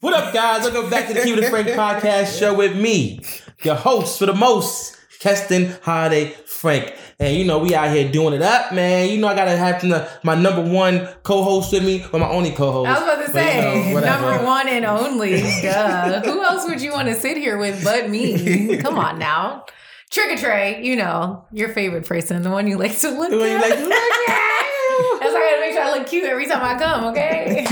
What up, guys? Welcome back to the Keep It Frank podcast show with me, your host for the most, Keston Holiday Frank. And you know, we out here doing it up, man. You know, I gotta have to, my number one co-host with me, or my only co-host. I was about to But, you say, know, number one and only. Duh. Who else would you want to sit here with but me? Come on now. Trick or Trey, you know, your favorite person, the one you like to look The one you at. I gotta make sure I look cute every time I come, okay?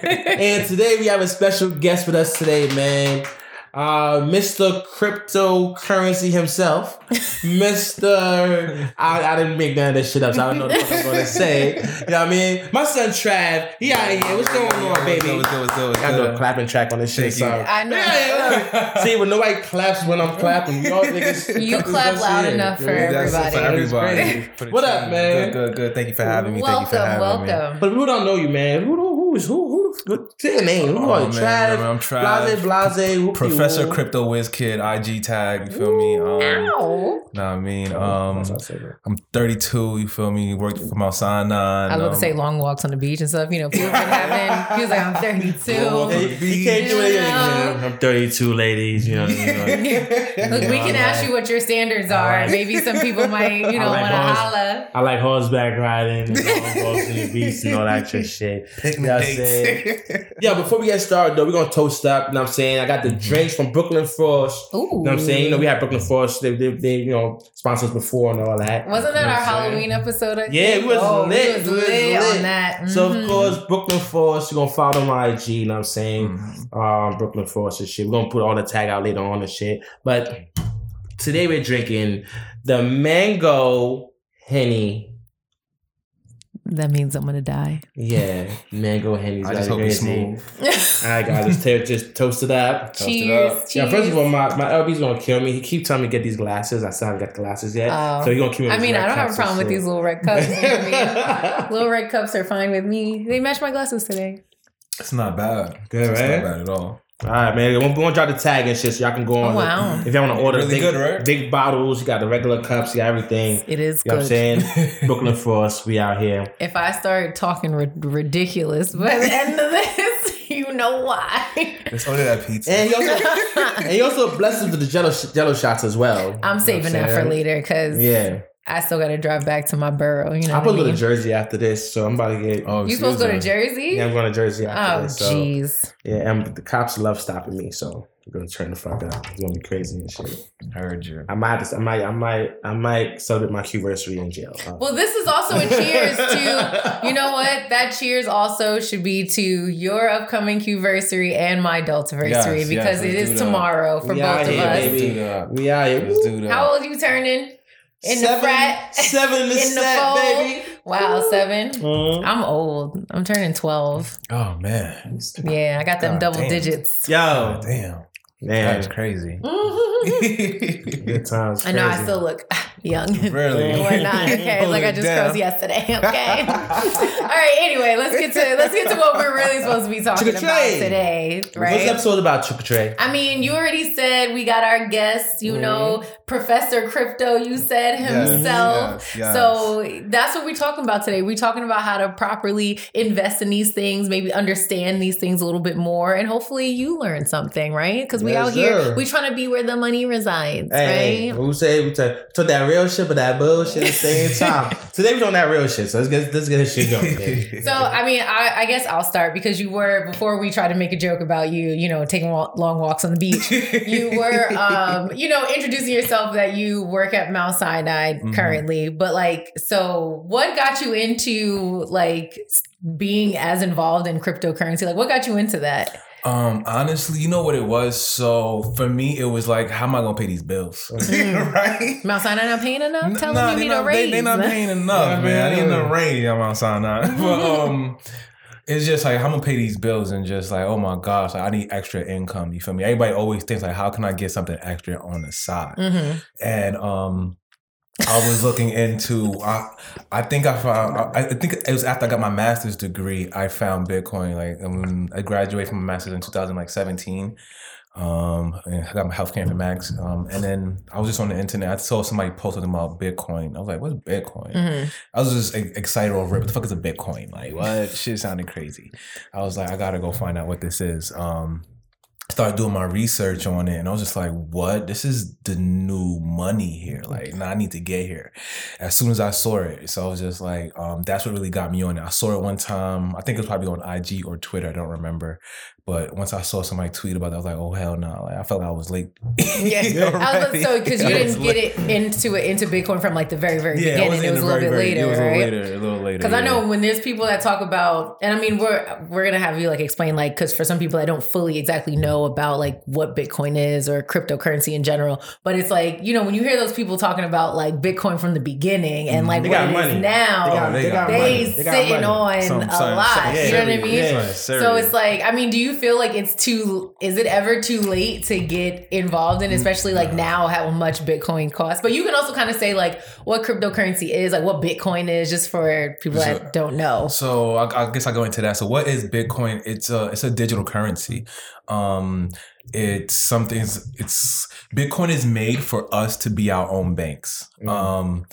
And today we have a special guest with us today, man. Uh, Mr. Cryptocurrency himself, Mr. I, I didn't make none of this shit up, so I don't know what I'm gonna say. You know what I mean? My son Trav, he out of here. What's going on, baby? What's good? What's good? What's I do a clapping track on this shit. You. So. I know. Yeah, See, when nobody claps when I'm clapping, y'all niggas. You clap loud enough for That's everybody. for everybody. For the What up, man? Good, good, good. Thank you for having me. Thank you for welcome, having me. welcome. But who don't know you, man? Who who who is who who? What's your name? Who Oh, are you? man, Trav, I'm Trav. Blase, Blase, whoop Professor you. Crypto Whiz Kid, IG tag, you feel me? Um, Ow. nah, I mean, um, That's what I said, man. I'm 32, you feel me? Worked for Mount Sinai. I was about to um, say long walks on the beach and stuff. You know, people been having. He was like, I'm 32. He, he can't do it. I'm 32, ladies. You know. You know. Look, we can ask you what your standards are. Maybe some people might, you know, like want to holla. I like horseback riding, and long walks in the beach, and all that shit. Picnic You know what I'm saying? dates. Yeah, before we get started though, we're gonna toast up. You know what I'm saying? I got the drinks from Brooklyn Frost. Ooh. You know what I'm saying? You know, we had Brooklyn Frost. They, they, they you know, sponsors before and all that. Wasn't that You know our what saying? Halloween episode? I Yeah, think? we was oh, lit. We was was lit, lit. on that. So Mhm. of course, Brooklyn Frost, you're gonna follow them on IG, you know what I'm saying? Mhm. Um, Brooklyn Frost and shit. We're gonna put all the tag out later on and shit. But today we're drinking the mango henny. That means I'm gonna die. Yeah, mango henny. I just hope it's smooth. All right, guys, let's ta- just toast it up. Toast it cheers. up. Cheers. Yeah, first of all, my, my LB's gonna kill me. He keeps telling me to get these glasses. I still haven't got the glasses yet. Oh. so he gonna keep me. I with mean, I don't have a problem with these little red cups. you know I mean? little red cups are fine with me. They match my glasses today. It's not bad. Good, It's right? not bad at all. All right, man. We're gonna drop the tag and shit, so y'all can go oh, on. Oh, wow. If y'all want to order Really big, good, right? big bottles, you got the regular cups, you got everything. It is You know what I'm saying? Brooklyn Frost, we out here. If I start talking ri- ridiculous by the end of this, you know why. Let's order that pizza. And he also, and he also blessed with the jello, jello shots as well. I'm what saving that for later because Yeah. I still got to drive back to my borough. You know, I'm what I supposed to go to Jersey after this, so I'm about to get. oh, You supposed to go to. Jersey? Yeah, I'm going to Jersey after Oh, this. So, jeez. yeah, and the cops love stopping me, so we're gonna turn the fuck up. It's gonna be crazy and shit. Heard you. I might, just, I might, I might, I might celebrate my anniversary in jail. Uh, Well, this is also a cheers to, you know what? That cheers also should be to your upcoming Q-versary and my Deltaversary Yes, because yes, it let's is do that. tomorrow for We both of here, us. baby. Let's do that. we out here. Let's do that. How old you turning? In seven, the frat? seven in the, In set, fold? baby. Wow, seven. Mhm. I'm old. I'm turning 12. Oh man. Yeah, I got them God double damn. digits. Yo, Damn. That man, is crazy. good times. I know I crazy. still look young. Really? Or not. Okay. Like I just down. froze yesterday. Okay. All right. Anyway, let's get to let's get to what we're really supposed to be talking about today. What's Right. the episode about or I mean, you already said we got our guest, you Mhm. know, Professor Crypto, you said himself. yes, yes. So that's what we're talking about today. We're talking about how to properly invest in these things, maybe understand these things a little bit more, and hopefully you learn something, right? Because we Yes, out here, sir. we trying to be where the money resides, Hey, right? we say we that real shit, but that bullshit at the same time. Today we doing that real shit, so let's get let's get this shit going. baby. So I mean, I, I guess I'll start because you were before we tried to make a joke about you, you know, taking long walks on the beach. you were um you know introducing yourself that you work at mount sinai Mhm. currently but like so what got you into like being as involved in cryptocurrency like what got you into that Um, honestly, you know what it was? So for me, it was like, how am I gonna pay these bills? right? mount sinai not paying enough tell Nah, them you need not, a raise They, they not paying enough, man. I need a raise on Mount Sinai. but um, it's just like I'm gonna pay these bills and just like, oh my gosh, like, I need extra income. You feel me? Everybody always thinks like, how can I get something extra on the side? hmm And um, I was looking into. I, I think I found. I, I think it was after I got my master's degree. I found Bitcoin. Like um, I graduated from my master's in 2017. Um, and I got my healthcare informatics. Um, and then I was just on the internet. I saw somebody posting about Bitcoin. I was like, "What's Bitcoin?" Mhm. I was just excited over it. What the fuck is a Bitcoin? Like, what? Shit sounded crazy. I was like, I gotta go find out what this is. Um, started doing my research on it, and I was just like, what? This is the new money here. Like, nah, I need to get here. As soon as I saw it, so I was just like, um, that's what really got me on it. I saw it one time. I think it was probably on IG or Twitter. I don't remember. But once I saw somebody tweet about it, I was like, oh hell no! Like, I felt like I was late. Yeah, I was, so because you I didn't get late. it into it into Bitcoin from like the very very Yeah, beginning. wasn't It was a little bit later, It was a right? little later. A little later. Because I know when there's people that talk about, and I mean, we're we're gonna have you like explain like because for some people that don't fully exactly know about like what Bitcoin is or cryptocurrency in general, but it's like you know when you hear those people talking about like Bitcoin from the beginning and mm-hmm. like They what got it is money. now, They got, they they got got they money. They got sitting money. on Some- a some- lot. some- you know what I mean? Yeah. So it's like, I mean, do you feel like it's too? Is it ever too late to get involved in, mm, especially like now how much Bitcoin costs? But you can also kind of say like what cryptocurrency is, like what Bitcoin is, just for people So- that don't know. So I, I guess I go into that. So what is Bitcoin? It's a it's a digital currency. Um, it's something. It's, it's Bitcoin is made for us to be our own banks. Mhm. Um,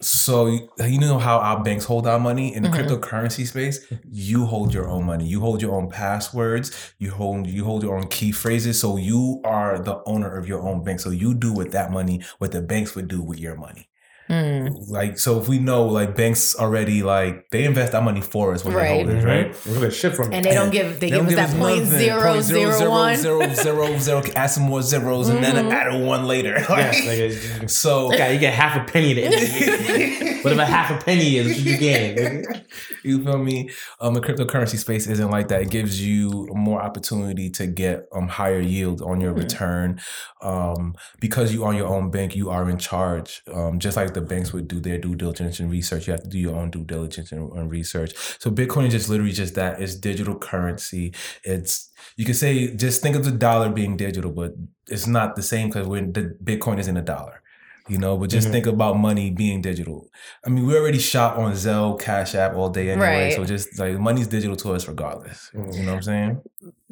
so you you know how our banks hold our money in the Mhm. cryptocurrency space. You hold your own money. You hold your own passwords. You hold you hold your own key phrases. So you are the owner of your own bank. So you do with that money what the banks would do with your money Mm. like so if we know like banks already like they invest that money for us when Right. they hold it, right? We're gonna ship from And they don't give they, give us that point nothing. zero Point zero one. zero zero zero, add some more zeros and then Mhm. add a one later. Yes, Like, so Okay, you get half a penny at the end of the year. Whatever half a penny is, you get. nigga. you feel me? Um, the cryptocurrency space isn't like that. It gives you more opportunity to get um higher yield on your Mhm. return. Um, because you own your own bank, you are in charge. Um, just like the banks would do their due diligence and research, you have to do your own due diligence and, and research. So Bitcoin is just literally just that. It's digital currency. It's you can say just think of the dollar being digital, but it's not the same because when the Bitcoin isn't a dollar. You know, but just Mhm. think about money being digital. I mean, we already shop on Zelle, Cash App all day anyway. Right. So just like money's digital to us regardless. Mhm. You know what I'm saying?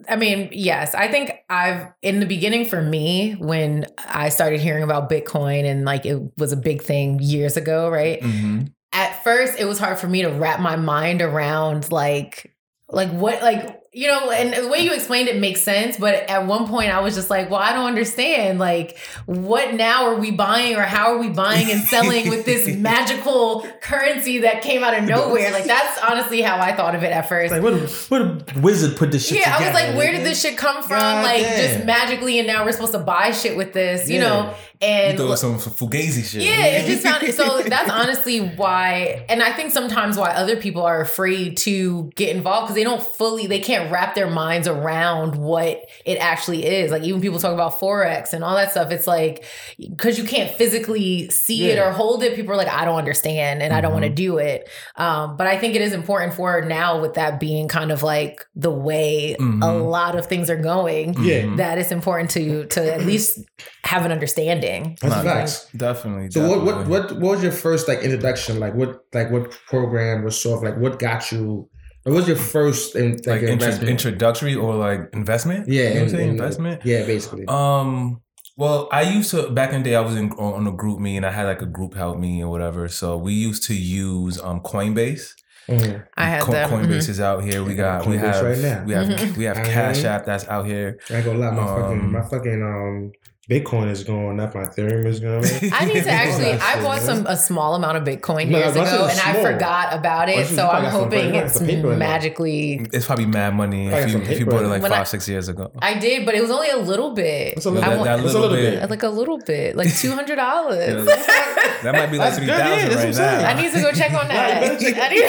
I mean, yes, I think I've in the beginning for me when I started hearing about Bitcoin and like it was a big thing years ago, right? Mm-hmm. at first it was hard for me to wrap my mind around like like what like you know and the way you explained it makes sense but at one point i was just like well i don't understand like what now are we buying or how are we buying and selling with this magical currency that came out of nowhere like that's honestly how i thought of it at first Like, what what a wizard put this shit yeah, I was like, where did this shit come from? God like, damn. just magically, and now we're supposed to buy shit with this, you Yeah. know? You And throw some fugazi shit. yeah, it just sounded so. That's honestly why, and I think sometimes why other people are afraid to get involved because they don't fully, they can't wrap their minds around what it actually is. Like even people talk about forex and all that stuff. It's like because you can't physically see it or hold it. People are like, I don't understand and I don't want to do it. Um, but I think it is important for now with that being kind of like the way a Mhm. lot of things are going. Yeah. That it's important to to at least have an understanding. That's Nah, facts. Definitely. So what, what what what was your first like introduction? Like what like what program was sort of like what got you? What was your first in, like, like intro- introductory or like investment? yeah, You know what I'm and- investment. Yeah, basically. Um. Well, I used to back in the day. I was in on a GroupMe, and I had like a group help me or whatever. So we used to use um Coinbase. Mhm. I had Co- them. Coinbase is out here. We got we have right now. we have Mhm. we have. Cash App that's out here. I ain't gonna lie, my fucking Um, my fucking um Bitcoin is going up, my Ethereum is going up. I need to actually. I bought some a small amount of Bitcoin No, years that's ago, just and I forgot about it. So I'm hoping it's some paper magically. It's probably mad money if you if you bought it like When I- five six years ago. I did, but it was only a little bit. What's a little I that, want- that a little little bit. bit? like a little bit, like two hundred dollars. That might be like That's three yeah, right I'm now. I need to go check on that. you check- I need,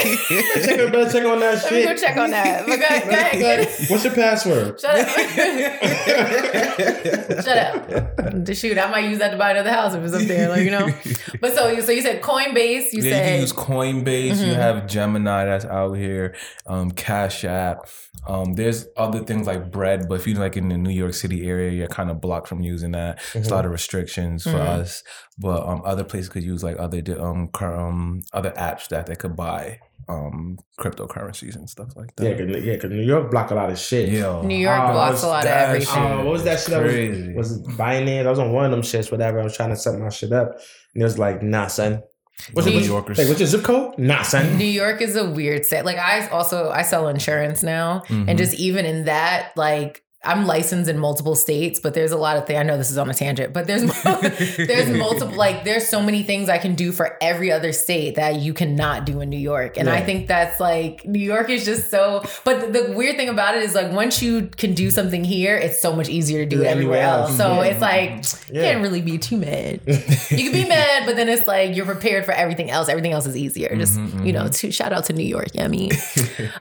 check, better check on that let me shit. go check on that. But go ahead, go ahead, go ahead. What's your password? Shut up. Shut up. Shoot, I might use that to buy another house if it's up there, like you know. But so you so you said Coinbase. You yeah, you said can use Coinbase. You Mhm. have Gemini that's out here. Um, Cash App. Um, there's other things like Bread, but if you're like in the New York City area, you're kind of blocked from using that. There's a lot of restrictions for Mhm. us, but um, other places could use like other um, um other apps that they could buy um cryptocurrencies and stuff like that. Yeah, cause, yeah, 'cause New York block a lot of shit. Yo, New York Oh, blocks a lot of everything. shit. Uh, what was that shit? That Crazy. was, was it Binance? I was on one of them shits, whatever. I was trying to set my shit up, and it was like, nah, son. What's New it? What's, Yorkers. like, what's your zip code? Nah, son. New York is a weird state. Like I also I sell insurance now, Mhm. and just even in that, like I'm licensed in multiple states, but there's a lot of things. I know this is on a tangent, but there's there's multiple like there's so many things I can do for every other state that you cannot do in New York, and I think that's like New York is just so. But the, the weird thing about it is like once you can do something here, it's so much easier to do Do it everywhere else. else. So Yeah. it's like you Yeah. can't really be too mad. you can be mad, but then it's like you're prepared for everything else. Everything else is easier. Just Mhm, you know, to, shout out to New York. Yeah, I mean,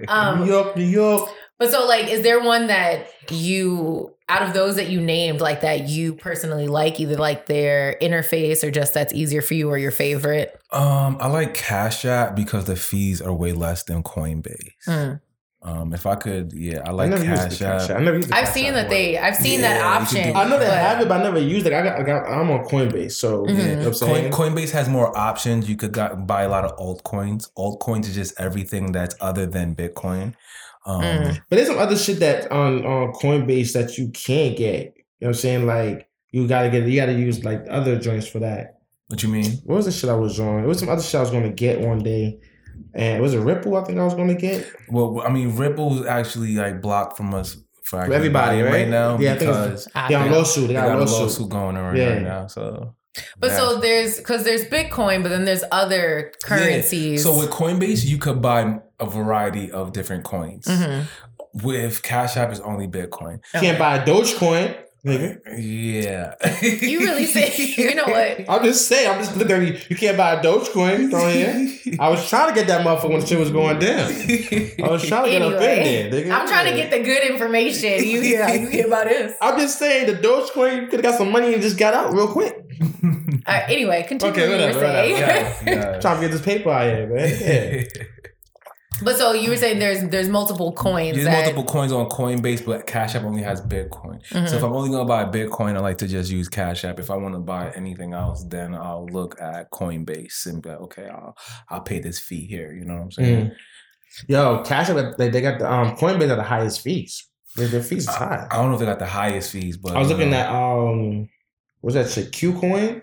um, New York, New York. But so like, is there one that you out of those that you named, like that you personally like, either like their interface or just that's easier for you or your favorite? Um, I like Cash App because the fees are way less than Coinbase. Mm. Um, if I could, yeah, I I like never used Cash the Cash App. App. I never used the I've Cash seen that they, I've seen Yeah, that option. I know they have it, but I never used it. I got, I got, I'm on Coinbase, so you know what I'm Coin. Coinbase has more options. You could got, buy a lot of altcoins. Altcoins is just everything that's other than Bitcoin. Um, Mm. But there's some other shit that on on Coinbase that you can't get. You know what I'm saying? Like you gotta get, you gotta use like other joints for that. What you mean? What was the shit I was on? It was some other shit I was gonna get one day, and it was it Ripple? I think I was gonna get. Well, I mean, Ripple's actually like blocked from us for actually everybody, buying right? now Yeah, I think it's- because I They on know. lawsuit. They they got, got a a lawsuit. lawsuit going on Yeah. right now. So, But so there's because there's Bitcoin, but then there's other currencies. so with Coinbase, you could buy a variety of different coins. Mhm. With Cash App, is only Bitcoin. You can't buy a Dogecoin, nigga. Yeah, You really say, you know what? I'm just saying. I'm just looking at you. You can't buy a Dogecoin on here. I was trying to get that motherfucker when the shit was going down. I was trying to get up in there. Nigga. I'm trying to get the good information. You hear? You hear about this? I'm just saying the Dogecoin. You could have got some money and just got out real quick. All right, anyway, continue Okay, what you were whatever, saying. whatever. Yeah, trying to get this paper out here, man. Yeah. But so you were saying there's there's multiple coins. There's that, multiple coins on Coinbase, but Cash App only has Bitcoin. Mhm. So if I'm only gonna buy Bitcoin, I like to just use Cash App. If I want to buy anything else, then I'll look at Coinbase and be like, okay, I'll I'll pay this fee here. You know what I'm saying? Mm. Yo, Cash App, they, they got the um, Coinbase are the highest fees. Their, their fees is high. I don't know if they got the highest fees, but I was looking uh, at um, what's that shit? KuCoin.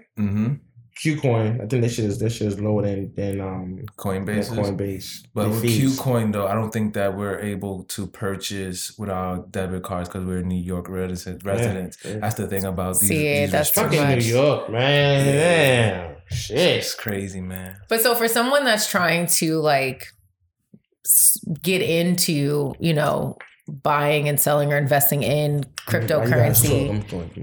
KuCoin. I think this shit is this shit is lower than than um than Coinbase. is- Coinbase. But Their with fees. KuCoin though, I don't think that we're able to purchase with our debit cards because we're New York resident, residents. Yeah. That's the thing about these. See, these that's too Fucking New York, man. Damn. Shit. It's crazy, man. But so for someone that's trying to like get into, you know, buying and selling or investing in cryptocurrency. I'm going too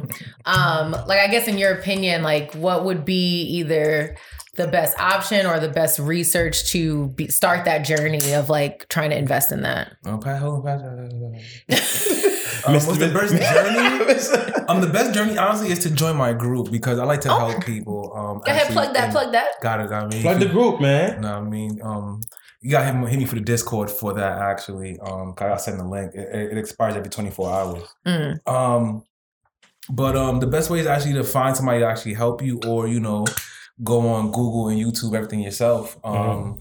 much. Um, like I guess in your opinion, like what would be either the best option or the best research to be, start that journey of like trying to invest in that? Oh, Pat, hold on, Pat, hold on, hold on. Um, Mr. what's the best journey? Um, the best journey, honestly, is to join my group because I like to help people. Um, Go ahead, actually plug that, in- plug that. Got it, got me. Plug the group, man. No, I mean, um, you got him hit me for the Discord for that. Actually, um, 'cause I got send the link. It, it it expires every twenty four hours. Mm. Um, but um, the best way is actually to find somebody to actually help you, or you know, go on Google and YouTube everything yourself. Um,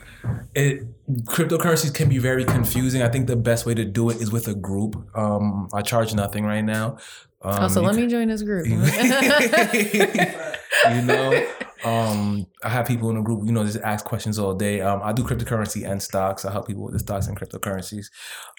it cryptocurrencies can be very confusing. I think the best way to do it is with a group. Um, I charge nothing right now. Um, oh, so let can- me join this group. you know um i have people in the group you know just ask questions all day um i do cryptocurrency and stocks i help people with the stocks and cryptocurrencies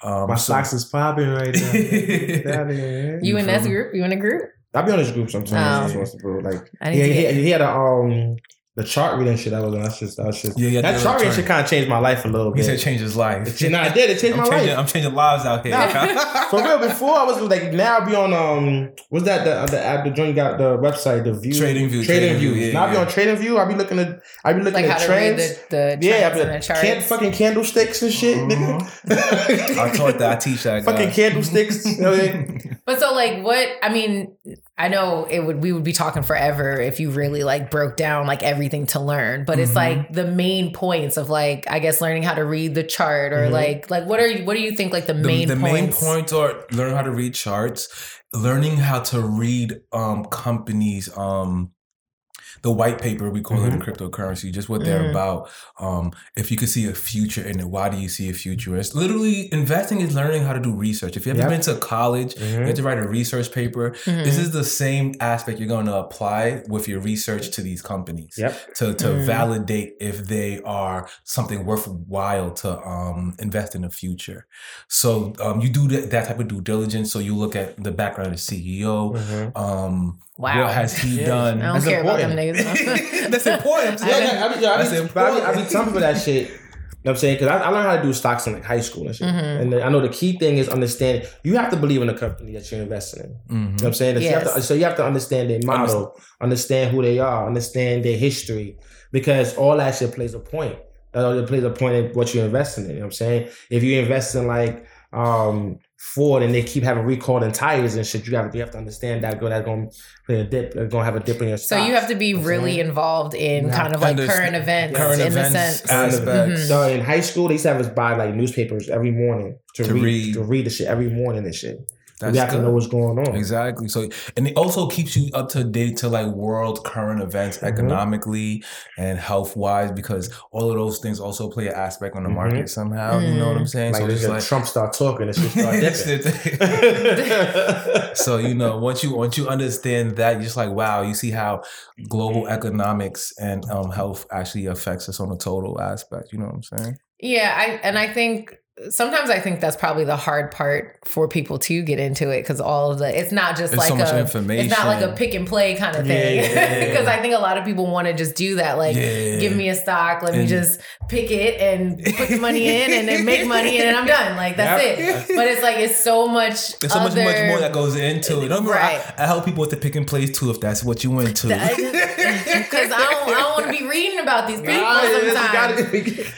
um My so- stocks is popping right now. Get out of here, man. You in that group? You in a group? I be on this group sometimes. Just bro. Like I he, need to he, he had a um the chart reading shit. I was on. That's just that's just Yeah, yeah, That chart reading chart. shit kind of changed my life a little bit. he said change his life It- nah, I did. It changed I'm my changing, life. I'm changing lives out here. Nah, for real, before I was like now I be on um what's that the the app the joint got the website the view Trading View, trading Trading view View, yeah, now I be on trading view I be looking at I be looking Like how at to read trends the, the yeah I be and the charts. can, fucking candlesticks and shit nigga I taught that. I teach that. fucking candlesticks you know what I mean? But so like what I mean, I know it would we would be talking forever if you really like broke down like everything to learn. But it's Mhm. like the main points of like I guess learning how to read the chart or Mhm. like like what are you what do you think like the, the, main the main points? points are learn how to read charts, learning how to read um companies um the white paper we call it in cryptocurrency, just what they're about. Um, if you could see a future in it, why do you see a future? It's literally investing is learning how to do research. If you ever Yep. been to college, you have to write a research paper. This is the same aspect you're going to apply with your research to these companies Yep. to to validate if they are something worthwhile to um, invest in the future. So um, you do that, that type of due diligence. So you look at the background of the CEO. Mm-hmm. Um, Wow. What has he Yeah. done? I don't That's care about them important. niggas. That's important. Yeah, yeah, I, mean, yeah, I, That's be, but I, be, I be important. telling people that shit. You know what I'm saying? Because I, I learned how to do stocks in like high school and shit. Mhm. And then I know the key thing is understanding. You have to believe in the company that you're investing in. You know Mhm. what I'm saying? So you have to- so you have to understand their model, understand who they are, understand their history, because all that shit plays a point. That all plays a point in what you're investing in. You know what I'm saying? If you invest in like um Ford and they keep having recalled in tires and shit, you have you have to understand that girl that's gonna play a dip, uh, gonna have a dip in your So you have to be really involved in You have kind of like understand current events current in events the sense. aspects. Mm-hmm. So in high school, they used to have us buy like newspapers every morning to, To read, read. to read the shit every morning and shit. That's we have to know what's going on. Exactly. So, and it also keeps you up to date to like world current events Mhm. economically and health wise because all of those things also play an aspect on the Mhm. market somehow. You know what I'm saying? Like, so just like Trump start talking and shit start It's dipping. the- so you know once you once you understand that you're just like wow you see how global economics and um, health actually affects us on a total aspect you know what i'm saying Yeah, I and I think sometimes I think that's probably the hard part for people to get into it because all of the it's not just It's like so much a information. it's not like a pick and play kind of thing yeah, yeah, because yeah. I think a lot of people want to just do that like Yeah. give me a stock let me just pick it and put the money in and then make money and then I'm done like that's it but it's like it's so much there's so much other, much more that goes into it. Don't get me wrong, Right. I, I help people with the pick and plays too if that's what you into. because I don't, I don't want to be reading about these people Nah, sometimes.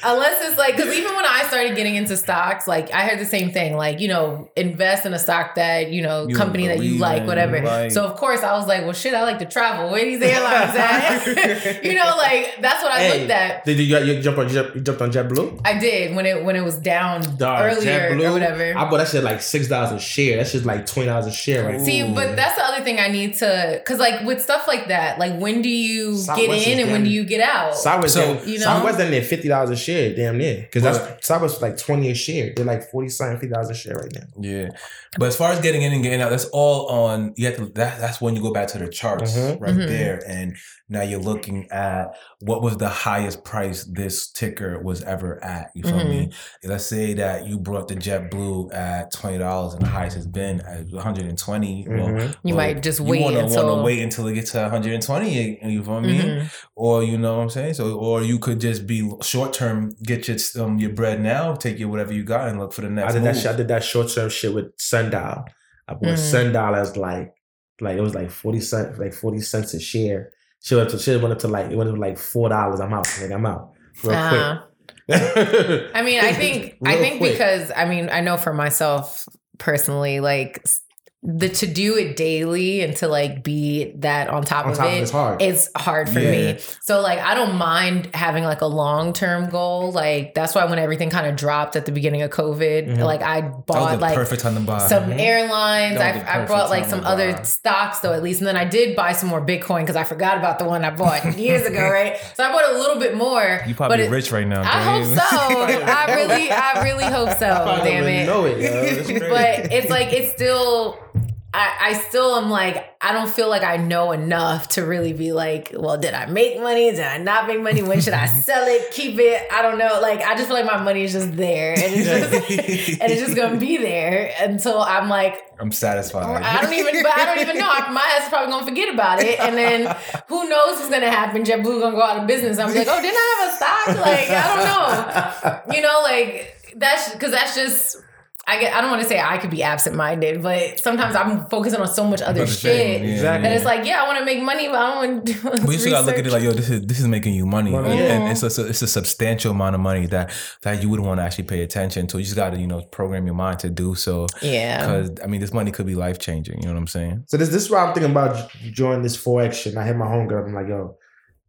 Unless it's like, because even when I started getting into stocks, like I heard the same thing, like, you know, invest in a stock that, you know, You company that you like, in, whatever. like- so, of course, I was like, well, shit, I like to travel. Where these airlines at? you know, like, that's what I Hey, looked at. Did you, you jump on you jumped, on JetBlue? I did when it when it was down Dog, earlier or whatever. I bought that shit like six dollars a share. That shit's like twenty dollars a share right now. See, Ooh. but that's the other thing I need to, because like with stuff like that, like when do you Southwest get in is and when do you get out? Southwest, So, damn- you know- Southwest done there fifty dollars a share, damn near. Because that's Southwest is like twenty a share. They're like forty something, fifty dollars a share right now. Yeah, but as far as getting in and getting out, that's all on. You have to. That, that's when you go back to the charts Mhm. right Mhm. there, and now you're looking at what was the highest price this ticker was ever at. You feel Mm-hmm. me? Let's say that you brought the JetBlue at twenty dollars, and the highest has been at one hundred and twenty. Well, Mhm. You well, might just you wait wanna, until- wanna wait until it gets to one hundred and twenty. You feel me? Mhm. Or you know what I'm saying? So, or you could just be short term, get your um, your bread now, take your whatever you got, and look for the next. I did that move. shit. I did that short term shit with Sundial. I bought Mhm. Sundial as like like it was like forty cents, like forty cents a share. Shit went up to shit went up to like it went up to like four dollars. I'm out. Like I'm out real Uh, quick. I mean, I think I think quick. because I mean, I know for myself personally, like s- the to do it daily and to like be that on top, on of top of it it's hard. it's hard for Yeah. me. So like I don't mind having like a long term goal. Like that's why when everything kind of dropped at the beginning of COVID, Mhm. like I bought like perfect time to buy. some Mhm. airlines. That was the I, I brought like some other stocks though at least, and then I did buy some more Bitcoin because I forgot about the one I bought years ago, right? So I bought a little bit more. You probably it- rich right now. I hope so. I really, I really hope so. I Damn it. know it, yo. It's. But it's like it's still. I, I still am like I don't feel like I know enough to really be like, well, did I make money? Did I not make money? When should I sell it? Keep it? I don't know. Like I just feel like my money is just there, and it's just and it's just gonna be there until I'm like, I'm satisfied. I don't even, but I don't even know. My ass is probably gonna forget about it, and then who knows what's gonna happen? JetBlue gonna go out of business. I'm like, oh, didn't I have a stock? Like I don't know. You know, like that's because that's just. I get. I don't want to say I could be absent minded, but sometimes I'm focusing on so much other Other shit yeah, Exactly. that it's like, yeah, I want to make money, but I don't want to do. But you still gotta look at it like, yo, this is this is making you money, Money. and, and it's a it's a substantial amount of money that that you wouldn't want to actually pay attention to. You just gotta you know program your mind to do so. yeah. Because I mean, this money could be life changing. You know what I'm saying? So this this is why I'm thinking about joining this forex shit. And I hit my homegirl. I'm like, yo,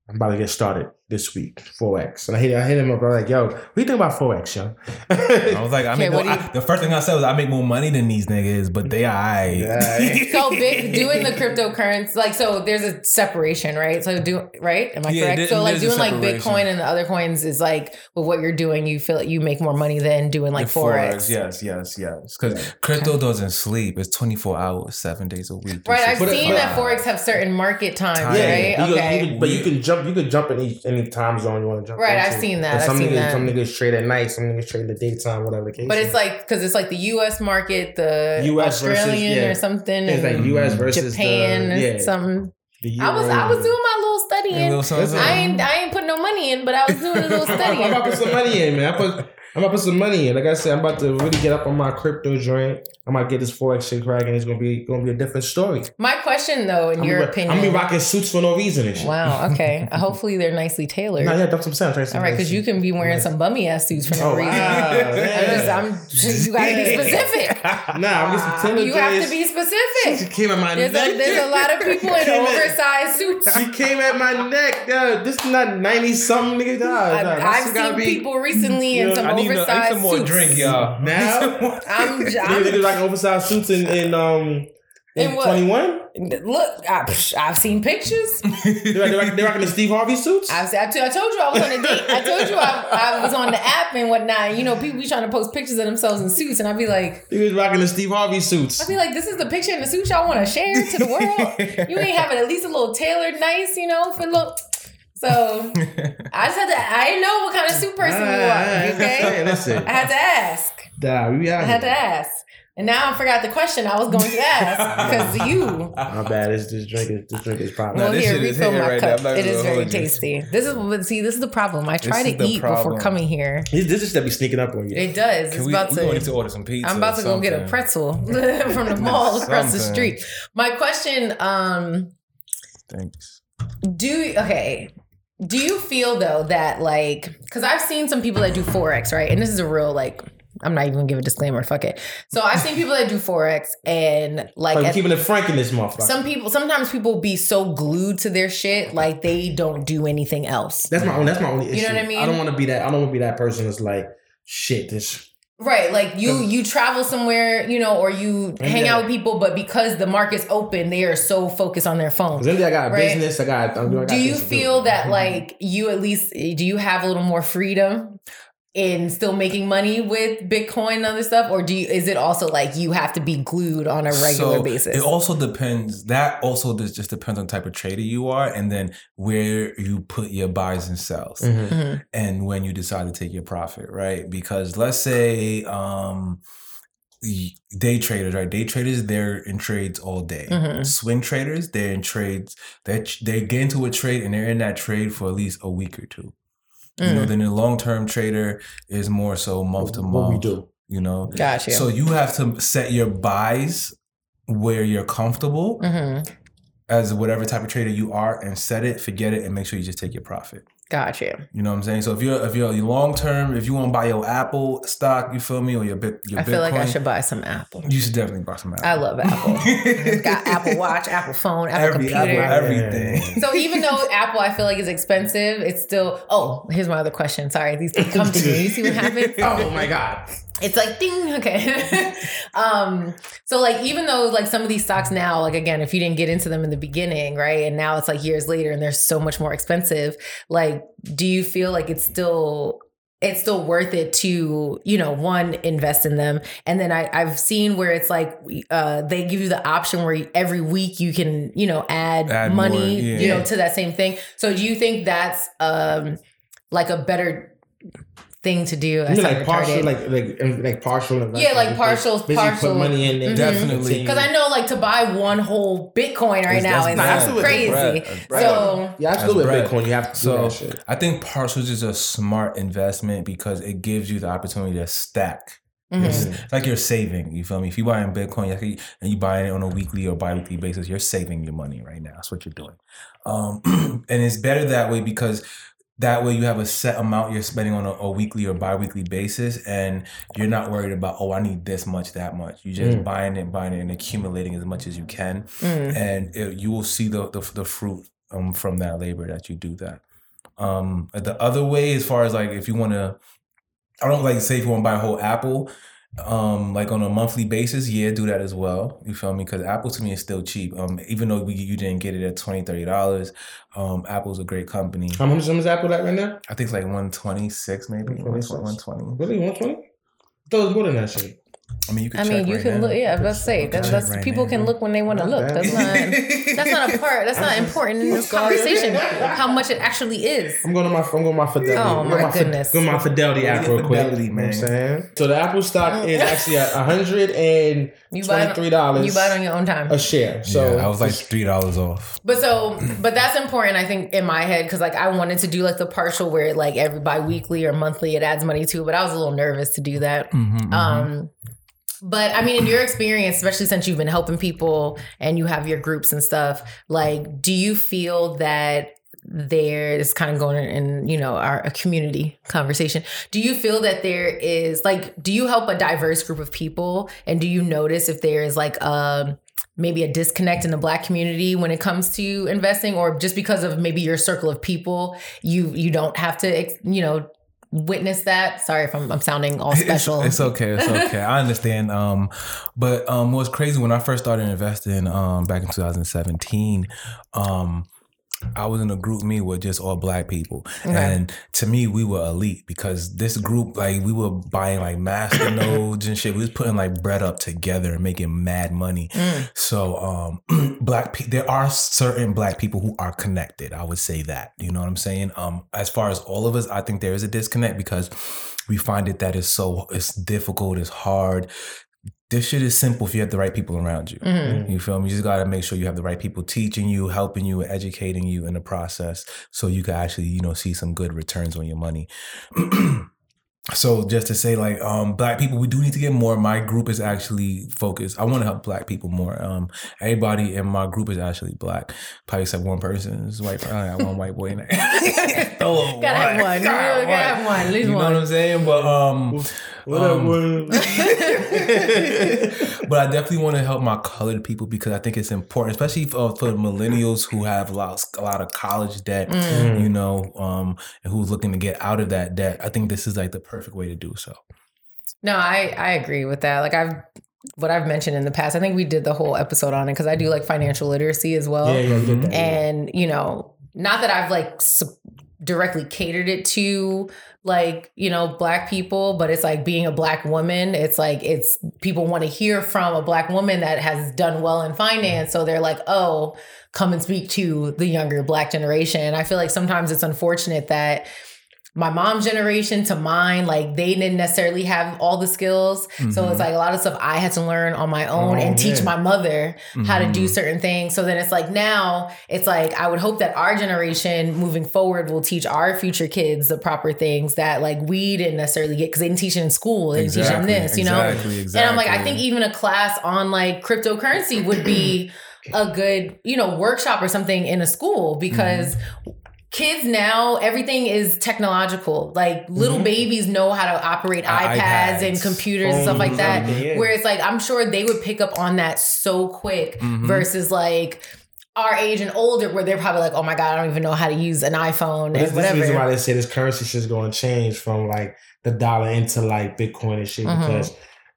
I'm about to get started. This week, forex, and I hit I hit him up. I'm like, yo, what do you think about forex, yo? I was like, I Okay, make what more, you- I, the first thing I said was I make more money than these niggas, but they alright. Yeah. So big doing the cryptocurrency, like so. There's a separation, right? So do right? Am I Yeah, correct? there- so like doing like. Bitcoin and the other coins is like, well, what you're doing, you feel like you make more money than doing like The forex. Yes, yes, yes. Because crypto doesn't sleep. It's 24 hours, seven days a week. Right, I've But it- seen but- that forex have certain market times, Time. right? You can- okay. you can- but you can jump. You can jump in each, any time zone you want to jump. Right, into. I've seen that, And I've some seen niggas, that. Some niggas trade at night. Some niggas trade in the daytime. Whatever the case. But is. it's like because it's like the U.S. market, the US versus- Australian yeah. or something, it's like U.S. versus Japan the, or yeah, something. I was I was doing my little studying. little I ain't I ain't putting no money in, but I was doing a little studying. I'm about put some money in, man. I put. I'm about to put some money in. Like I said, I'm about to really get up on my crypto joint. I might get this forex shit cracking. It's gonna be gonna be a different story. My question though, in I'm your gonna, opinion, I'm gonna be rocking suits for no reason and shit. Wow. Okay. Hopefully they're nicely tailored. Nah, yeah, that's what I'm saying. I'm trying to say All right, because you can be wearing some bummy ass suits for no Oh, reason. wow, I'm just. I'm, you gotta be specific. Nah, I'm getting some Taylor You have to be She specific. came at my There's neck. a, there's a lot of people in Came at- oversized suits. She came at my neck. Yo, this is not 90 something nigga. Nah, nah, I've, that I've seen be- people recently in some need, no- I need oversized some more suits. drink, y'all. Now? I'm, They, they I'm do like oversized suits in, in um in In 21. look. I, I've seen pictures. they're, they rock- they rocking the Steve Harvey suits. I've, I, t- I told you I was on a date. I told you I, I was on the app and whatnot. You know, people be trying to post pictures of themselves in suits, and I'd be like, He was rocking the Steve Harvey suits. I'd be like, this is the picture in the suit y'all want to share to the world. You ain't having at least a little tailored, nice, you know, for look. So I just had to. I didn't know what kind of suit person you are. Hey, Okay, listen. I had to ask. Nah, we out I had to ask. And now I forgot the question I was going to ask because of you. My bad. This, this drink is this drink is popping. Nah, Well, this here, refill my right cup. I'm not It gonna is very hold you. tasty. This is but see, this is the problem. I try This to is the eat before coming here. This, this is that be sneaking up on you. It does. Can it's we, about we to. gonna need to order some pizza. I'm about to go get a pretzel from the mall across the street. My question, um, Thanks. do okay. Do you feel though that like because I've seen some people that do forex, right? And this is a real like I'm not even gonna give a disclaimer. Fuck it. So I've seen people that do forex and like we at- keeping it frank in this motherfucker. some people sometimes people be so glued to their shit like they don't do anything else. that's my own. That's my only issue. You know what I mean? I don't want to be that. I don't want to be that person that's like, shit. This. Right, like you you travel somewhere, you know, or you hang Yeah. out with people, but because the market's open, they are so focused on their phone. Cause I got a Right. business. I got. I got Do you feel that like you at least do you have a little more freedom in still making money with Bitcoin and other stuff, or do you is it also like you have to be glued on a regular So, basis? It also depends. That also just just depends on the type of trader you are, and then where you put your buys and sells, Mhm. Mhm. and when you decide to take your profit, right? Because let's say um, day traders, right? Day traders, they're in trades all day. Mhm. Swing traders, they're in trades. They they get into a trade and they're in that trade for at least a week or two. You know, Mm. then a long term trader is more so month to month. What we do. You know, Gotcha. so you have to set your buys where you're comfortable Mhm. as whatever type of trader you are and set it, forget it, and make sure you just take your profit. Gotcha. You know what I'm saying? So if you're if you're long term, if you want to buy your Apple stock, you feel me, or your bit your I feel like I should buy some Apple. You should definitely buy some Apple. I love Apple. Got Apple Watch, Apple phone, Apple Every computer. Apple, everything. So even though Apple, I feel like is expensive, it's still. Oh, here's my other question. Sorry, these things come to me. You see what happens? Oh my god. It's like ding. Okay. um. So like, even though like some of these stocks now, like again, if you didn't get into them in the beginning, right, and now it's like years later, and they're so much more expensive. Like, do you feel like it's still it's still worth it to you know one invest in them and then I, i've seen where it's like uh, they give you the option where every week you can you know add, Add money more, yeah. you know to that same thing so do you think that's um like a better thing to do You I mean sound like partial, like like like partial. Yeah, like investment. partial- Basically partial- Put money in there. Mhm. Definitely. Because I know, like, to buy one whole Bitcoin right That's- now is bread. crazy. Bread. Bread. So, Yeah, absolutely. That's bread. Bitcoin, you have to do So that shit. I think partials is a smart investment because it gives you the opportunity to stack. mhm. It's like you're saving. You feel me? If you buy in Bitcoin and you buy it on a weekly or bi-weekly basis, you're saving your money right now. That's what you're doing. Um, and it's better that way because that way you have a set amount you're spending on a, a weekly or bi-weekly basis and you're not worried about oh i need this much that much You're just Mm. buying it buying it and accumulating as much as you can Mm. and it, you will see the, the, the fruit um, from that labor that you do that Um, the other way, as far as like if you want to, I don't like say if you want to buy a whole apple, um, like on a monthly basis, yeah, do that as well. You feel me? Because Apple to me is still cheap. Um, even though we, you didn't get it at 20 30 dollars, um, Apple's a great company. How much is Apple at right now? I think it's like one twenty six, maybe 120. Really, one twenty? Thought it was more than that shit. I mean, you can. I mean, you right can now. look. Yeah, let's say that's, that's right people now. can look when they want to look. bad. That's not. That's not a part. That's not important in this conversation. How much it actually is. I'm going to my I'm going to my fidelity. Oh, I'm my going to goodness. Go to my fidelity app real quick. Fidelity, You know what I'm man. saying? So the Apple stock is actually at hundred and You buy twenty three it. dollars. You buy it on your own time. a share. So yeah, I was like three dollars off. But so, but that's important, I think, in my head, because like I wanted to do like the partial where like every bi-weekly or monthly it adds money to, but I was a little nervous to do that. Mm-hmm, Um, but I mean, in your experience, especially since you've been helping people and you have your groups and stuff, like, do you feel that there is kind of going in, you know our a community conversation? Do you feel that there is like do you help a diverse group of people? And do you notice if there is like um maybe a disconnect in the black community when it comes to investing? Or just because of maybe your circle of people you you don't have to you know witness that sorry if i'm, I'm sounding all special It's, it's okay. It's okay. I understand. Um, but um, what's crazy when I first started investing um back in 2017, um. I was in a GroupMe with just all black people, and to me, we were elite because this group, like, we were buying like master nodes and shit. We was putting like bread up together and making mad money. Mm. So, um, black pe- there are certain black people who are connected. I would say that. You know what I'm saying? Um, as far as all of us, I think there is a disconnect because we find it that it's so it's difficult, it's hard. This shit is simple if you have the right people around you. Mhm. You feel me? You just gotta make sure you have the right people teaching you, helping you, educating you in the process, so you can actually, you know, see some good returns on your money. so just to say, like, um, black people, we do need to get more. My group is actually focused. I want to help black people more. Um, everybody in my group is actually black. Probably except one person is white. I got one white boy in there. oh, Gotta have one. You gotta have one. At least You know what I'm saying? But um, what um, up? but I definitely want to help my colored people because I think it's important, especially for, for millennials who have a lot, a lot of college debt, Mm. you know, um, and who's looking to get out of that debt. I think this is like the perfect way to do so. No, I I agree with that. Like I've what I've mentioned in the past. I think we did the whole episode on it because I do like financial literacy as well. yeah, yeah, I get that. And you know, not that I've like s- directly catered it to like you know black people but it's like being a black woman it's like it's people want to hear from a black woman that has done well in finance so they're like oh come and speak to the younger black generation. I feel like sometimes it's unfortunate that my mom's generation to mine, like they didn't necessarily have all the skills. So Mhm. it's like a lot of stuff I had to learn on my own Oh, and teach my mother how to do Mhm. certain things. So then it's like now it's like I would hope that our generation moving forward will teach our future kids the proper things that like we didn't necessarily get because they didn't teach it in school. They didn't teach them this, you know? Exactly, exactly. And I'm like, I think even a class on like cryptocurrency would be a good, you know, workshop or something in a school because kids now everything is technological. Like little Mhm. babies know how to operate iPads, iPads, and computers and stuff like that. Where it's like I'm sure they would pick up on that so quick Mhm. versus like our age and older where they're probably like, oh my God, I don't even know how to use an iPhone and that's the reason why they say this currency shit's going to change from like the dollar into like Bitcoin and shit Mhm. because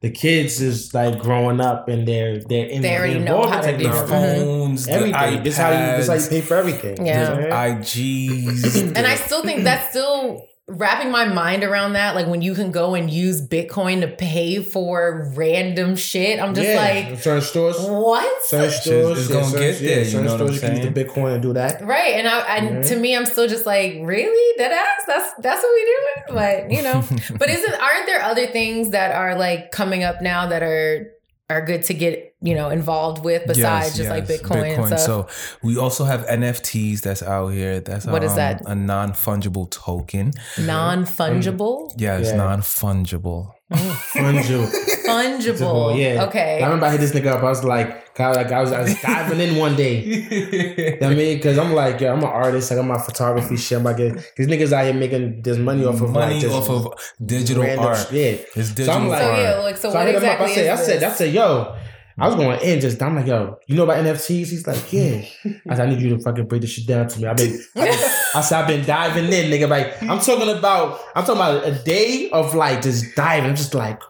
the kids is like growing up and they're they're in, They already know involved how in to do the it. technology. phones, the Everything. This how you this how you pay for everything. Yeah. You I'm? IGs. And I still think that's still wrapping my mind around that. Like when you can go and use Bitcoin to pay for random shit. I'm just yeah. like, certain stores. what? Certain stores, is yeah, gonna certain- get there, you certain know what I'm stores you can use the Bitcoin and do that. Right. And I and Mhm. to me, I'm still just like, really? That ass? That's that's what we do? But you know. but isn't aren't there other things that are like coming up now that are are good to get, you know, involved with besides Yes, just like yes, Bitcoin, and stuff? So we also have NFTs that's out here. That's What is um, that? A non fungible token. Non fungible? Yeah, it's Yeah. non fungible. Fungible. Fungible. yeah. Okay. I remember I hit this nigga up. I was like, God, like I was, I was diving in one day. You know what I mean, because I'm like, yo, I'm an artist. Like I'm my photography shit. I'm like, these niggas out here making this money off of money like, off of digital random art. shit. Yeah. It's digital I'm like- so yeah, like so, So I what hit him exactly up. I said, I is said, I this? said, yo, I was going in just. I'm like, yo, you know about NFTs? He's like, yeah. I said, I need you to fucking break this shit down to me. I've been, I've been I said, I've been diving in, nigga. Like, I'm talking about, I'm talking about a day of like just diving. I'm just like,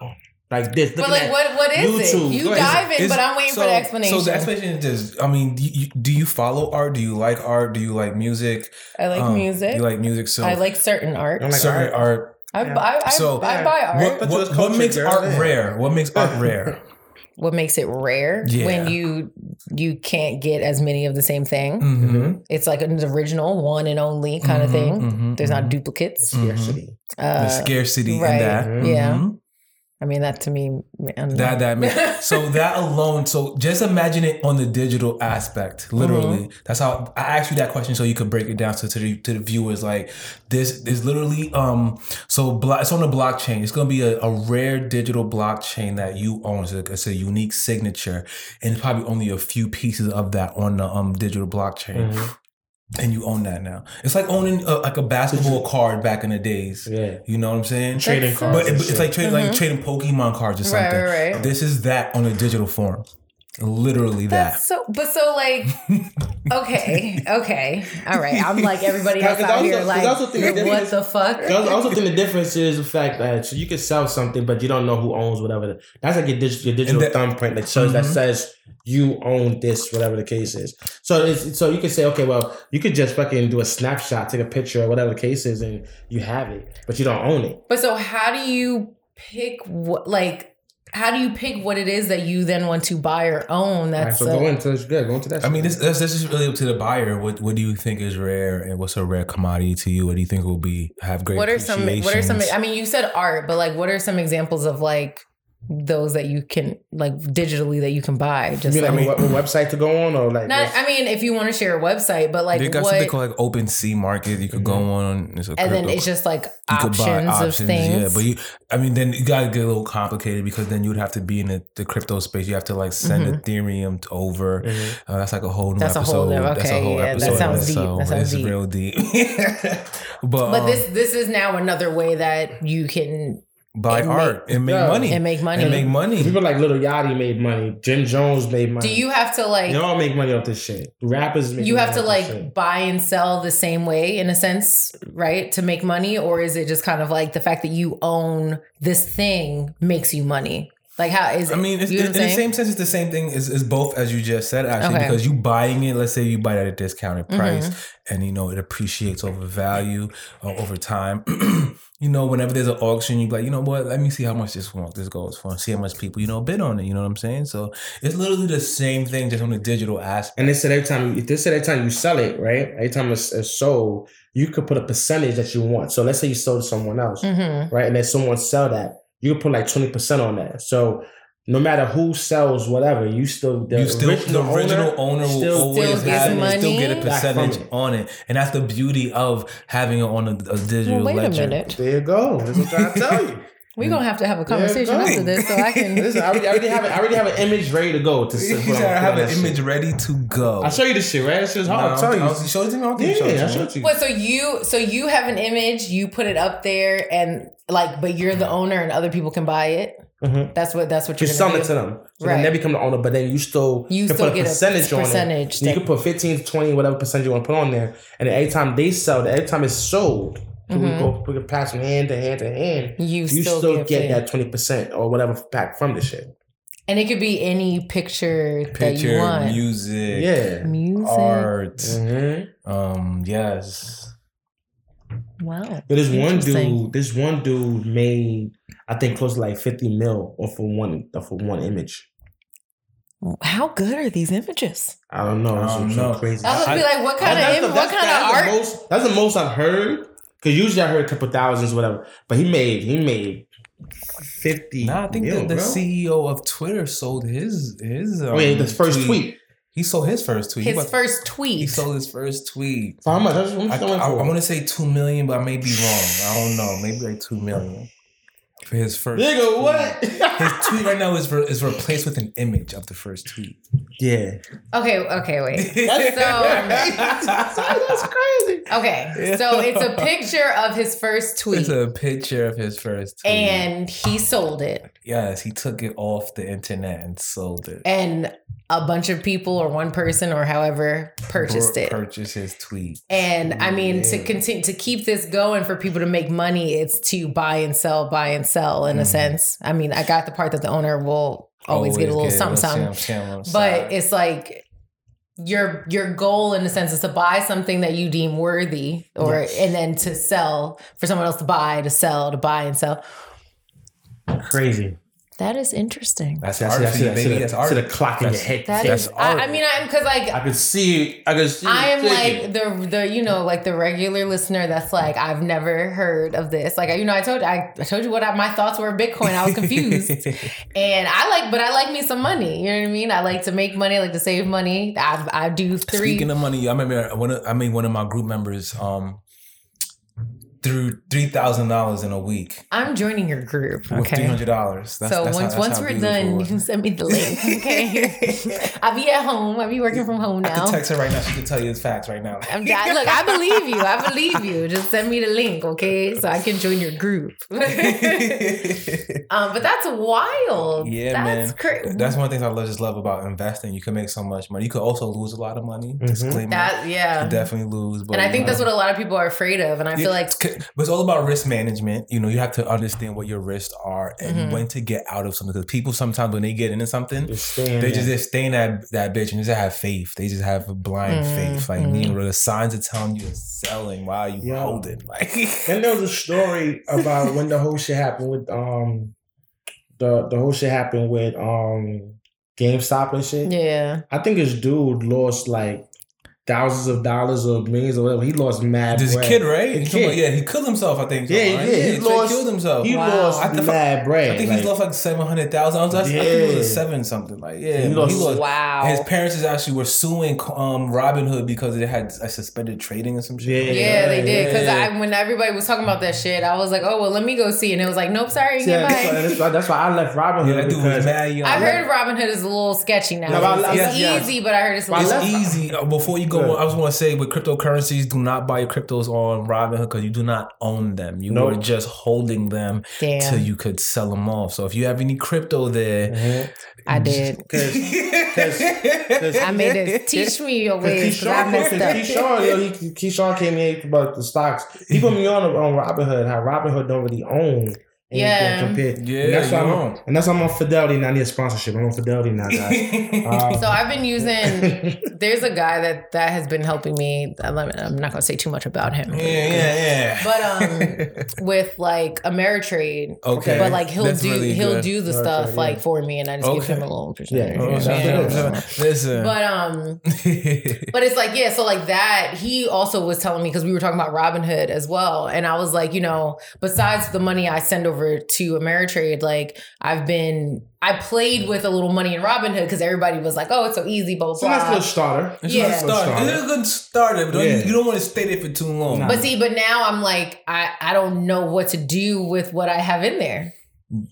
like this. But like, what what is YouTube. it? You Go ahead. dive in, but I'm waiting for the explanation. So the explanation is this. I mean, do you, do you follow art? Do you like art? Do you like music? I like Um, music. You like music? So I like certain art. I'm like, certain art. art. I, Yeah. I, I, So- I buy art. What, what, what makes art rare? What makes art rare? What makes it rare Yeah. when you you can't get as many of the same thing. Mm-hmm. It's like an original, one and only kind of Mhm, thing. mhm, There's not mhm. duplicates. Scarcity. Uh, the scarcity right. in that. Yeah. I mean, that to me. That that makes, so that alone. So just imagine it on the digital aspect. Literally, Mm-hmm. that's how I asked you that question so you could break it down to, to the to the viewers. Like this is literally um. So blo- it's on the blockchain. It's gonna be a, a rare digital blockchain that you own. It's a, it's a unique signature, and it's probably only a few pieces of that on the um digital blockchain. Mhm. And you own that now. It's like owning a, like a basketball card back in the days. Yeah. You know what I'm saying? Trading That's cards. But, it- it's shit. like trading like Mhm. trading Pokemon cards or Right, something. right, right. This is that on a digital form. Literally that. That's so, but so like, okay, okay, all right. I'm like everybody else out also- here, cause like, also think the what difference- the fuck? I also- I think the difference is the fact that so you can sell something, but you don't know who owns whatever. the- That's like your digital, your digital that- thumbprint that shows that Mhm. says you own this, whatever the case is. So it's so you can say, okay, well, you could just fucking do a snapshot, take a picture, or whatever the case is, and you have it, but you don't own it. But so, how do you pick what, like, how do you pick what it is that you then want to buy or own? All right, That's so a- go into this. Good, go into that. I mean, this, this this is really up to the buyer. What what do you think is rare, and what's a rare commodity to you? What do you think will be have great? what are some? What are some? I mean, you said art, but like, what are some examples of like those that you can like digitally that you can buy? you Just mean like, like a, web- a website to go on, or like not. I mean, if you want to share a website, but like they got what? something called like OpenSea Market. You could go on. It's a and then it's just like you could options, buy of things. Yeah, but you, I mean, then you gotta get a little complicated because then you'd have to be in the, the crypto space. You have to like send Ethereum to over. Mhm. Uh, that's like a whole new That's a episode. whole new- That's a okay, whole yeah, that episode. sounds deep. So That sounds it's deep. real deep. but but um, this this is now another way that you can buy and art and make Yeah. money and make money. and make money. people like Lil Yachty made money. Jim Jones made money. do you have to like They all make money off this shit. Rappers make you money have to off like buy and sell the same way in a sense, right? To make money, or is it just kind of like the fact that you own this thing makes you money? Like how is it? I mean, it's, you know in the same sense, it's the same thing. Is is both as you just said, actually, Okay. because you buying it. Let's say you buy it at a discounted Mm-hmm. price, and you know it appreciates over value uh, over time. you know, whenever there's an auction, you be like, you know what? Let me see how much this one this goes for, and see how much people you know bid on it. You know what I'm saying? So it's literally the same thing, just on the digital aspect. And they said every time, they said every time you sell it, right? Every time it's, it's sold, you could put a percentage that you want. So let's say you sold to someone else, Mhm. right? And then someone sell that, you could put like twenty percent on that. So no matter who sells whatever, you still the you still the original owner, will still always have it and still get a money? Back from percentage it. on it, and that's the beauty of having it on a, a digital Well, wait ledger. a minute. There you go. That's what I'm trying to tell you. We're gonna have to have a conversation after this, so I can. Listen, I already, I already have it. I already have an image ready to go. To sit- said, put on- I have an that shit. image ready to go. I'll show you this shit, right? It's just hard. I'll tell you. I'll show it to me. I'll yeah, show it to I'll show it to you. What? So you so you have an image, you put it up there, and like, but you're the owner, and other people can buy it. Mhm. That's what that's what You you're sell gonna it to them. So Right. then they become the owner, but then you still You can still put a get a percentage on percentage it. You can put 15, 20, whatever percentage you want to put on there. And every time they sell, every time it's sold, so we go we can pass from hand to hand to hand. You, You still, still, give get that 20% or whatever back from the shit. and it could be any picture, that you want. music, Mm-hmm. Yeah. Music. art. Mm-hmm. Um, yes. Wow. But this one dude, this one dude made, I think, close to like 50 mil off of one off of one image. How good are these images? I don't know. I It's don't know. crazy. I was be like, what kind That's of the- im- what that's- kind of art? Most, that's the most I've heard. Because usually I heard a couple thousands, whatever. But he made he made fifty. Nah, I think mil, that the. CEO of Twitter sold his his. Um, Oh yeah, the first tweet. He sold his first tweet. His about- first He tweet. He sold his first tweet. For how much? That's I, I'm going for. want to say two million, but I may be wrong. I don't know. Maybe like two million. For his first. Nigga, what? His tweet right now is re- is replaced with an image of the first tweet. yeah. Okay, okay, wait. That's, So that's crazy. Okay, so it's a picture of his first tweet, It's a picture of his first tweet. and he sold it, yes, he took it off the internet and sold it. and a bunch of people or one person or however purchased it. Purchased his tweet. And I mean, to continue to keep this going for people to make money, it's to buy and sell, buy and sell in a Mhm. sense. I mean, I got the part that the owner will always, get a little something, something. something But it's like your your goal in a sense is to buy something that you deem worthy, or Yes. and then to sell for someone else to buy, to sell, to buy and sell. Crazy. That is interesting. that's That's, art that's, for you, that's, the, That's to art. the clock in your That's- head. That tick. is, That's I, I mean, I because like I could see. I could see. I am like the the you know like the regular listener that's like I've never heard of this. Like you know I told I, I told you what I, my thoughts were of Bitcoin. I was confused, and I like but I like me some money. You know what I mean? I like to make money. I like to save money. I I do three. Speaking of money, I remember one. Of, I mean, one of my group members um threw three thousand dollars in a week I'm joining your group. with three Okay. hundred dollars. So once once we're done, you can send me the link. Okay. I'll be at home. I'll be working from home I now. can text her right now. She can tell you his facts right now. I'm I, look, I believe you. I believe you. Just send me the link, okay? So I can join your group. um, but that's wild. Yeah, that's man. crazy. That's one of the things I love, just love about investing. You can make so much money. You could also lose a lot of money. Mhm. Disclaimer. that You yeah. could definitely lose. But And I you think know. that's what a lot of people are afraid of. And I feel like C- but it's all about risk management. You know, you have to understand what your risks are and Mhm. when to get out of something. Because people sometimes when they get into something, they there. just, just stay in that that bitch and just have faith. They just have a blind Mhm, faith. Like mhm. me, where the signs are telling you it's selling while you Yeah. hold it. Like and there was a story about when the whole shit happened with um the the whole shit happened with um GameStop and shit. yeah. I think this dude lost like thousands of dollars or millions or whatever. He lost mad. this bread. kid, right? He talking about- yeah, he killed himself. I think. Yeah, he right? did. He straight lost- killed himself. He Wow. lost I think- mad bread. I think like, he's lost like seven hundred thousand. I, was- I think he Yeah. was seven something. Like yeah, He he lost- lost. Wow. His parents is actually were suing um Robinhood because they had a suspended trading or some shit. Yeah. yeah, yeah they did. Because Yeah. I when everybody was talking about that shit, I was like, oh well, let me go see. And it was like, nope, sorry, Yeah, goodbye. that's, why, that's, why, I left Robinhood Yeah, that dude was because mad young. I heard Robinhood is a little sketchy now. No, it's yes, yes. easy, but I heard it's a little. It's easy. Uh, Before you go, Good. on, I just want to say with cryptocurrencies, do not buy your cryptos on Robinhood because you do not own them. You Nope. are just holding them Damn, till you could sell them off. So if you have any crypto there, Mhm. I did. Cause, cause, I made it. Teach me your ways because I Keyshawn, messed up. Keyshawn, yo, he, Keyshawn came in about the stocks. He put me on on Robinhood. How Robinhood don't really own. Anything Yeah. compared. Yeah, and that's why you I'm on, and that's why I'm on Fidelity. Now I need a sponsorship. I'm on Fidelity now, guys. Um, So I've been using. There's a guy that that has been helping me. I'm not gonna say too much about him. yeah, yeah, yeah. But um, with like Ameritrade, okay, but like he'll That's do really he'll good. do the Ameritrade, stuff yeah. like for me, and I just give him a little percentage. Yeah. Oh, sounds Yeah. Listen, But um, but it's like yeah, so like that. He also was telling me because we were talking about Robinhood as well, and I was like, you know, besides the money I send over to Ameritrade, like I've been. I played with a little money in Robinhood because everybody was like, "Oh, it's so easy." Blah blah. it's a nice blah. little starter. it's yeah. a start. It's a good starter, but don't- Yeah. you don't want to stay there for too long. Nah. But see, but now I'm like, I I don't know what to do with what I have in there.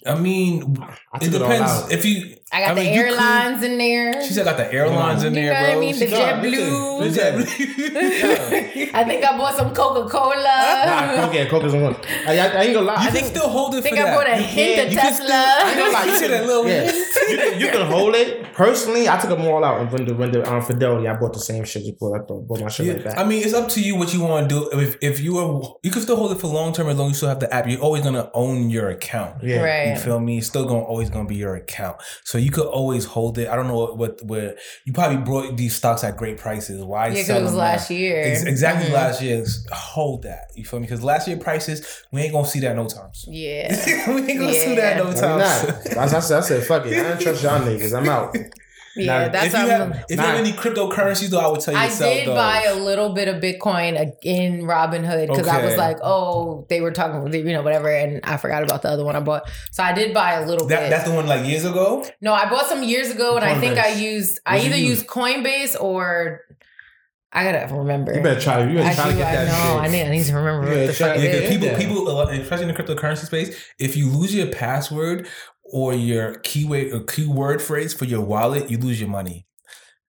I mean, I it took it depends if you. I got I mean, the you could- airlines in there. She said, "I got the airlines in You there, know what I mean? The JetBlue. The JetBlue. I think I bought some Coca Cola. Coke, yeah, Coke is on one. I, I, I ain't gonna lie. You I can think still hold it I think for I that. bought a You hint can- of Tesla. still- I know, like, You you see can- that little. yeah. you, can, you can hold it. Personally, I took them all out. And when the when the um, Fidelity, I bought the same shit. Just bought, I bought bought my shit Yeah, like that. I mean, it's up to you what you want to do. If if you are, you can still hold it for long term as long as you still have the app. You're always gonna own your account. yeah. You feel me? It's still gonna always gonna be your account. So you could always hold it. I don't know what, what where you probably brought these stocks at great prices. Why? Yeah, because sell it was last now? year. Ex- exactly Mhm. last year. Hold that. You feel me? Because last year prices, we ain't gonna see that no time soon. Yeah. we ain't gonna see that no Yeah. I'm time not. soon. I said, I said, fuck it. I don't trust y'all niggas. I'm out. Yeah, Nah, that's if you have, if you have any cryptocurrencies, though, I would tell you I to sell did those. buy a little bit of Bitcoin in Robinhood because I was like, oh, they were talking, you know, whatever, and I forgot about the other one I bought. So I did buy a little that, bit. that's the one like years ago. no, I bought some years ago, and I think I used I What'd you either use? used Coinbase or I gotta remember. You better try. You better I try to get I that. know. I need. I need to remember Yeah, what the try- fuck Yeah, people, people, especially in the cryptocurrency space, if you lose your password or your keyword or keyword phrase for your wallet, you lose your money.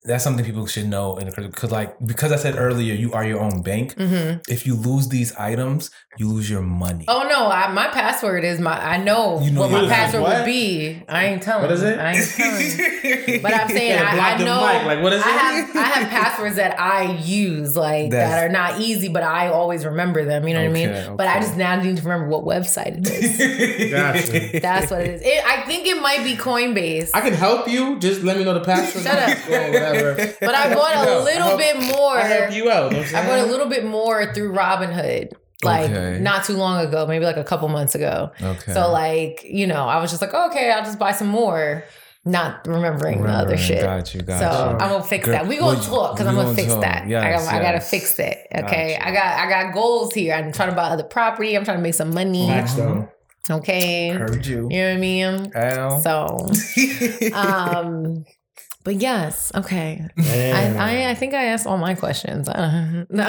That's something people should know in the crypto because, like, because I said earlier, you are your own bank. Mhm. If you lose these items, you lose your money. Oh no, I, my password is my. I know, You know what my password what? would be. I ain't telling. What is it? I ain't telling. But I'm saying Yeah, I, block I the know. mic. Like, what is I it? have I have passwords that I use like That's- that are not easy, but I always remember them. You know what I mean? Okay, But I just now need to remember what website it is. Gotcha. That's what it is. It, I think it might be Coinbase. I can help you. Just let me know the password. Shut up. Or whatever. but I bought No, a I little help- bit more. I help you out. know what I'm I bought a little bit more through Robinhood, like Okay. not too long ago, maybe like a couple months ago. okay. So like, you know, I was just like, okay, I'll just buy some more, not remembering the other shit. Got you. Got so you. I'm gonna fix Girl, that. We gonna well, talk because I'm gonna gonna fix talk. that. I, Yes, I gotta fix it. Okay, Gotcha. I got I got goals here. I'm trying to buy other property. I'm trying to make some money. Facts, though. Okay, you know what I mean. Al. So, um, but yes, okay. I, I I think I asked all my questions. Uh, no.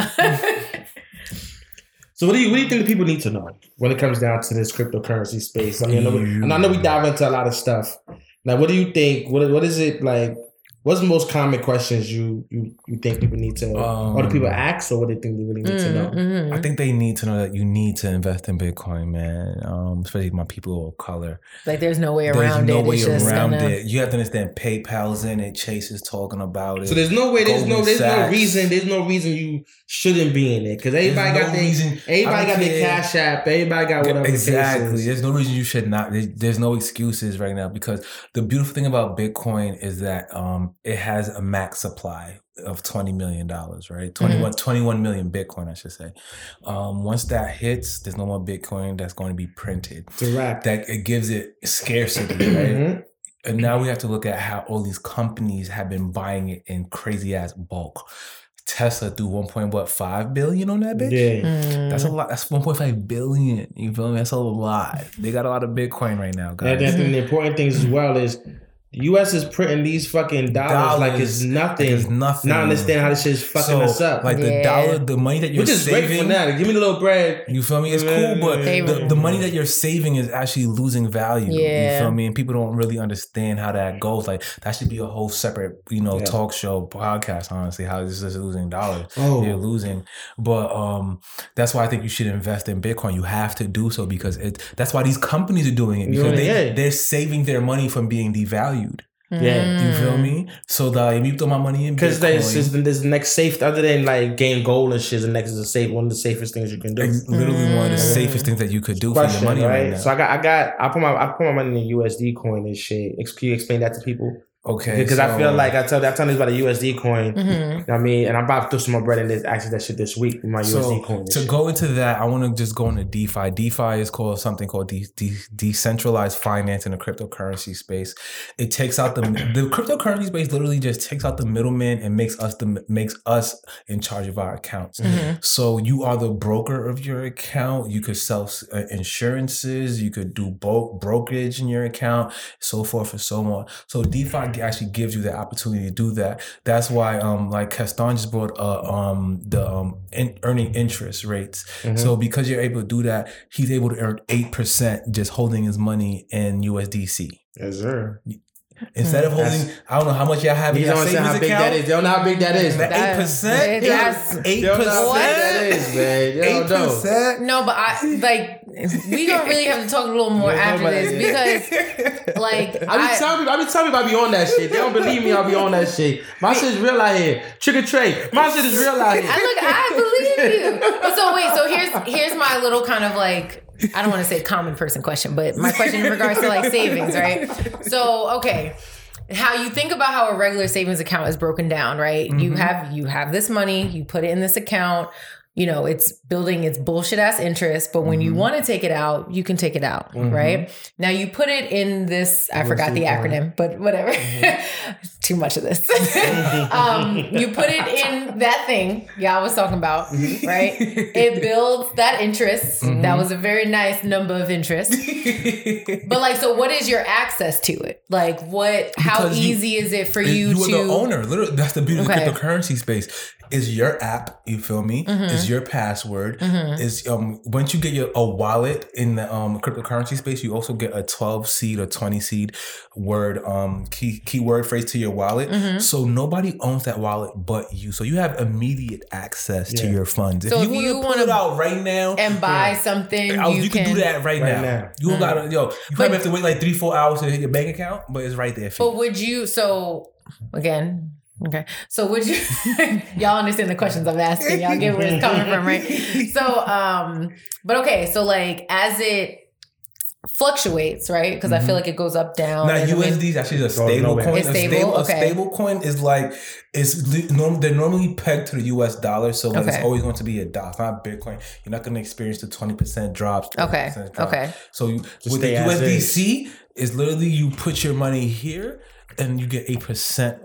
So what do you what do you think the people need to know when it comes down to this cryptocurrency space? I mean, I know, we, and I know we dive into a lot of stuff. Now, what do you think? What what is it like? What's the most common questions you you, you think people need to, or do people Um, ask, or what do they think they really need to know? Mm, mhm. I think they need to know that you need to invest in Bitcoin, man. Um, especially my people of color. Like there's no way There's around no it. way it's just around gonna, it. You have to understand PayPal's in it. Chase is talking about it. So there's no way, there's no, Goldman there's no reason, there's no reason you shouldn't be in it because everybody There's got no their, reason- everybody I got don't their cash app, everybody got whatever. the case exactly. is. There's no reason you should not. There's, there's no excuses right now because the beautiful thing about Bitcoin is that um, it has a max supply of twenty million dollars, right? 21, 21 million Bitcoin, I should say. Um, once that hits, there's no more Bitcoin that's going to be printed. To wrap. That it gives it scarcity, right? Mhm. And now we have to look at how all these companies have been buying it in crazy ass bulk. Tesla threw one point what five billion on that bitch. Yeah. Mm. That's a lot. That's one point five billion. You feel me? That's a lot. They got a lot of Bitcoin right now, And guys. that's the important things as well is the U.S. is printing these fucking dollars, like it's Dollars. nothing. It's nothing. Not understand how this shit's fucking So, us up. Like the dollar, the money that you're Which is great for saving. now. Give me the little bread. You feel me? It's cool, but They- the, the money that you're saving is actually losing value. Yeah. You feel me? And people don't really understand how that goes. Like that should be a whole separate, you know, Yeah. talk show podcast. Honestly, how this is losing dollars. Oh. You're losing, but um, that's why I think you should invest in Bitcoin. You have to do so because it. That's why these companies are doing it because Doing it, they yeah. they're saving their money from being devalued. Yeah. You Mm. feel me? So that if you throw my money in Because Bitcoin, there's just this next safe, other than like gain gold and shit, the next is a safe one of the safest things you can do. it's literally one of the Mm. safest things that you could do for your money right, right? now. So I got, I got, I put my, I put my money in USD coin and shit. Ex- Can you explain that to people? Okay, Because I feel like I tell, I tell them about a USD coin. Mhm. You know what I mean, and I'm about to throw some more bread in this. Actually, that shit this week with my So USD coin. and to shit. go into that, I want to just go into DeFi. DeFi is called something called de- de- decentralized finance in the cryptocurrency space. It takes out the the cryptocurrency space literally just takes out the middleman and makes us the makes us in charge of our accounts. Mhm. So you are the broker of your account. You could sell uh, insurances. You could do bo- brokerage in your account, so forth and so on. So DeFi actually gives you the opportunity to do that. That's why, um, like Castan just brought uh, um the um in- earning interest rates. Mhm. So because you're able to do that, he's able to earn eight percent just holding his money in USDC. yes, sir. Instead of hmm. holding, I don't know how much y'all have in You your don't savings how big account. that is. They don't know how big that is. That That- eight percent, that's- eight They don't know how big that percent, is, man. You Eight percent. No, but I like we gonna really have to talk a little more after this because like I be telling people, I be telling people I be on that shit. They don't believe me. I'll be on that shit. My shit is real out here. Trick or treat. My shit is real out here. I look, I believe you. But so wait, so here's here's my little kind of like I don't want to say common person question, but my question in regards to like savings, right? So okay. How you think about how a regular savings account is broken down, right? You Mhm. have you have this money, you put it in this account. You know, it's building its bullshit ass interest, but when you Mhm. want to take it out, you can take it out, Mhm. right? Now you put it in this, I forgot the I- acronym, but whatever. Too much of this. um, you put it in that thing y'all was talking about, Mm-hmm. right? It builds that interest. That was a very nice number of interest. But like, so what is your access to it? Like, what? How Because you- easy is it for you, you to? are the owner. Literally, that's the beauty of the cryptocurrency space. Is your app? You feel me? Mhm. Is your password? Mhm. Is um once you get your a wallet in the um cryptocurrency space, you also get a twelve seed or twenty seed word um key keyword phrase to your wallet. Mhm. So nobody owns that wallet but you. So you have immediate access to your funds. So if if you, you want to pull it out right now. And buy something oh, you, you, can, do that right, Right now. now. You don't Mhm. gotta yo. You probably have to wait like three, four hours to hit your bank account, but it's right there for But you. would you? So again, okay. So would you? y'all understand the questions I'm asking? Y'all get where it's coming from, right? So, um, but okay. So like, as it fluctuates, right? Because I feel Mhm. like it goes up, down. Now USD is actually a Goes stable coin. It's a stable? stable, Okay. a stable coin is like it's norm, they're normally pegged to the US dollar, so like, it's always going to be a dollar. It's not Bitcoin. You're not going to experience the twenty percent drops. Okay. drop. Okay. So you, Just with the stay as USDC, is literally you put your money here and you get eight percent.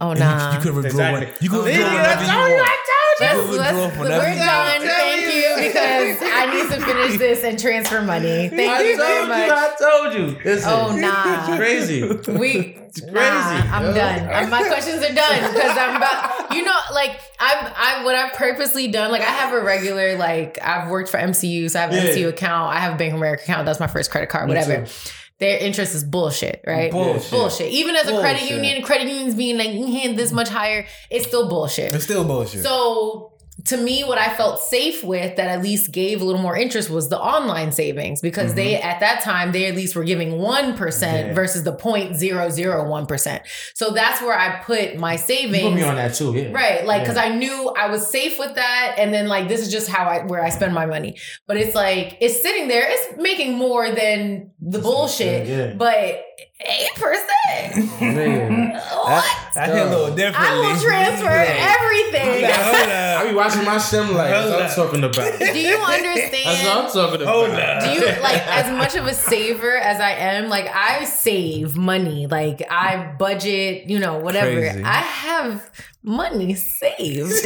Oh no! nah. you, you can withdraw. Exactly. When, you could Oh, withdraw nah. whenever you want. Let's, You can let's, withdraw we're you done. want. Thank you because I need to finish this and transfer money. Thank I you told very you, much. I told you. Listen, Oh, nah. It's crazy. We it's crazy, Nah, I'm yo. done. Uh, My questions are done because I'm about. You know, like I've I what I've purposely done. Like I have a regular like I've worked for MCU, so I have an Yeah. MCU account. I have a Bank of America account. That's my first credit card. Me Whatever. too. Their interest is bullshit, right? Bullshit. Bullshit. Even as a credit union, credit unions being like "Mm, this much higher, it's still bullshit. It's still bullshit. So to me, what I felt safe with that at least gave a little more interest was the online savings because they mm-hmm. at that time they at least were giving one Yeah. versus the 0.001 percent. So that's where I put my You savings. put me on that too, yeah. Right, like because Yeah. I knew I was safe with that, and then like this is just how I where I spend my money. But it's like it's sitting there, it's making more than the bullshit, Yeah. but eight percent. Man. What? that hit a little differently. I will transfer everything. Hold I up. be watching my sim like that's what I'm Hold talking about. Do you understand? That's what I'm talking about. Hold up. Do you like as much of a saver as I am? Like I save money, like I budget, you know, whatever. Crazy. I have money saved.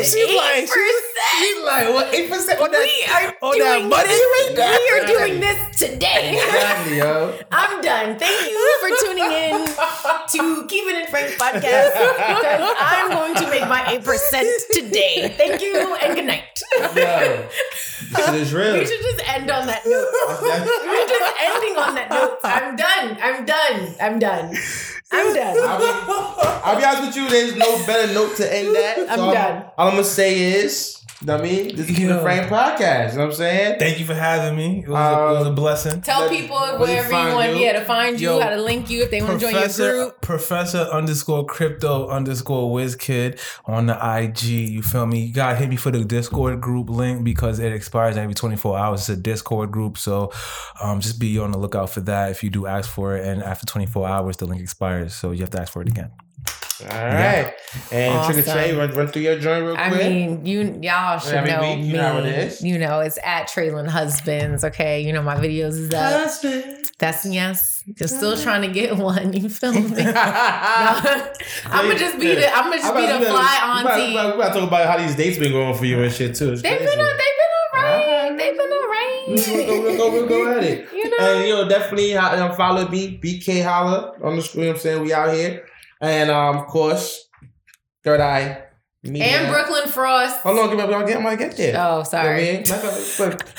She like- percent. like what eight percent on are on that money this. right? We are doing this today. Exactly, yo. I'm done. Thank you for tuning in to Keep It in Frank podcast because I'm going to make my eight percent today. Thank you and good night. Yo. This is real. We should just end on that note. We're just ending on that note. I'm done. I'm done. I'm done. I'm done. I'll be, I'll be honest with you, there's no better note to end that. I'm So done. All I'm gonna say is, you know what I mean? This is the Yo. Frank podcast. You know what I'm saying? Thank you for having me. It was, a, it was a Um, blessing. Tell Let- people where they wherever you want, you. yeah, to find you, Yo, how to link you if they want to join your Professor group. Professor underscore crypto underscore whiz kid on the IG. You feel me? You gotta hit me for the Discord group link because it expires every 24 hours. It's a Discord group, so um, just be on the lookout for that if you do ask for it. And after 24 hours, the link expires, so you have to ask for it again. All right. And Trick or Awesome. Trey, run, run through your joint real quick. I mean, you y'all should Every know week, me. you know it is. You know, it's at Traylon Husbands. Okay, you know my videos is up. Husband. That's yes. Just still trying to get one. You feel me? I'm gonna just be the. I'm gonna just be the fly auntie. We gotta, we gotta talk about how these dates been going for you and shit too. It's They've been, crazy. they've been alright. They've been alright. We'll go, we'll go, we'll go at it. You know. And you know, definitely uh, follow me, BK Holla on the screen. You know what I'm saying we out here, and um, of course, Third Eye Media. And Brooklyn Frost. Hold on, give me, I'm getting my get there. Oh, You know I sorry. mean? That's what- look.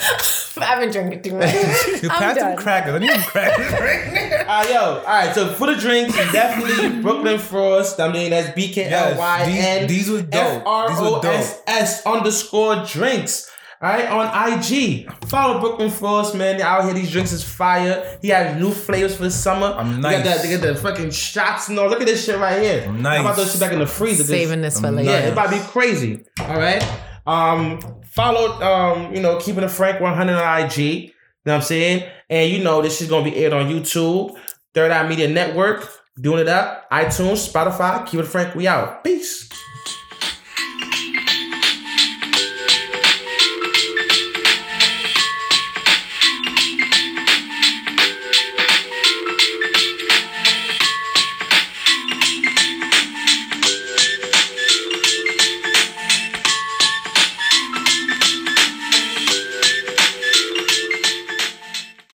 I've been drinking too much. You I'm pass them done. crackers. I need some crackers right now. Ah, yo, all right. So for the drinks, definitely Brooklyn Frost. I mean, that's B K L Y N Yes, these, these were dope. R These O were dope. S S underscore drinks. All right, on IG. Follow Brooklyn Frost, man. They're out here. These drinks is fire. He has new flavors for the summer. I'm They got, nice. that, they got the fucking shots and all. Look at this shit right here. I'm nice. How about nice. those shit back in the freezer? Saving this for later. Yeah, nice. it's about to be crazy. All right. Um, follow um, you know, keeping it frank 100 on IG. You know what I'm saying? And you know, this is gonna be aired on YouTube, Third Eye Media Network, doing it up, iTunes, Spotify, keep it frank. We out. Peace.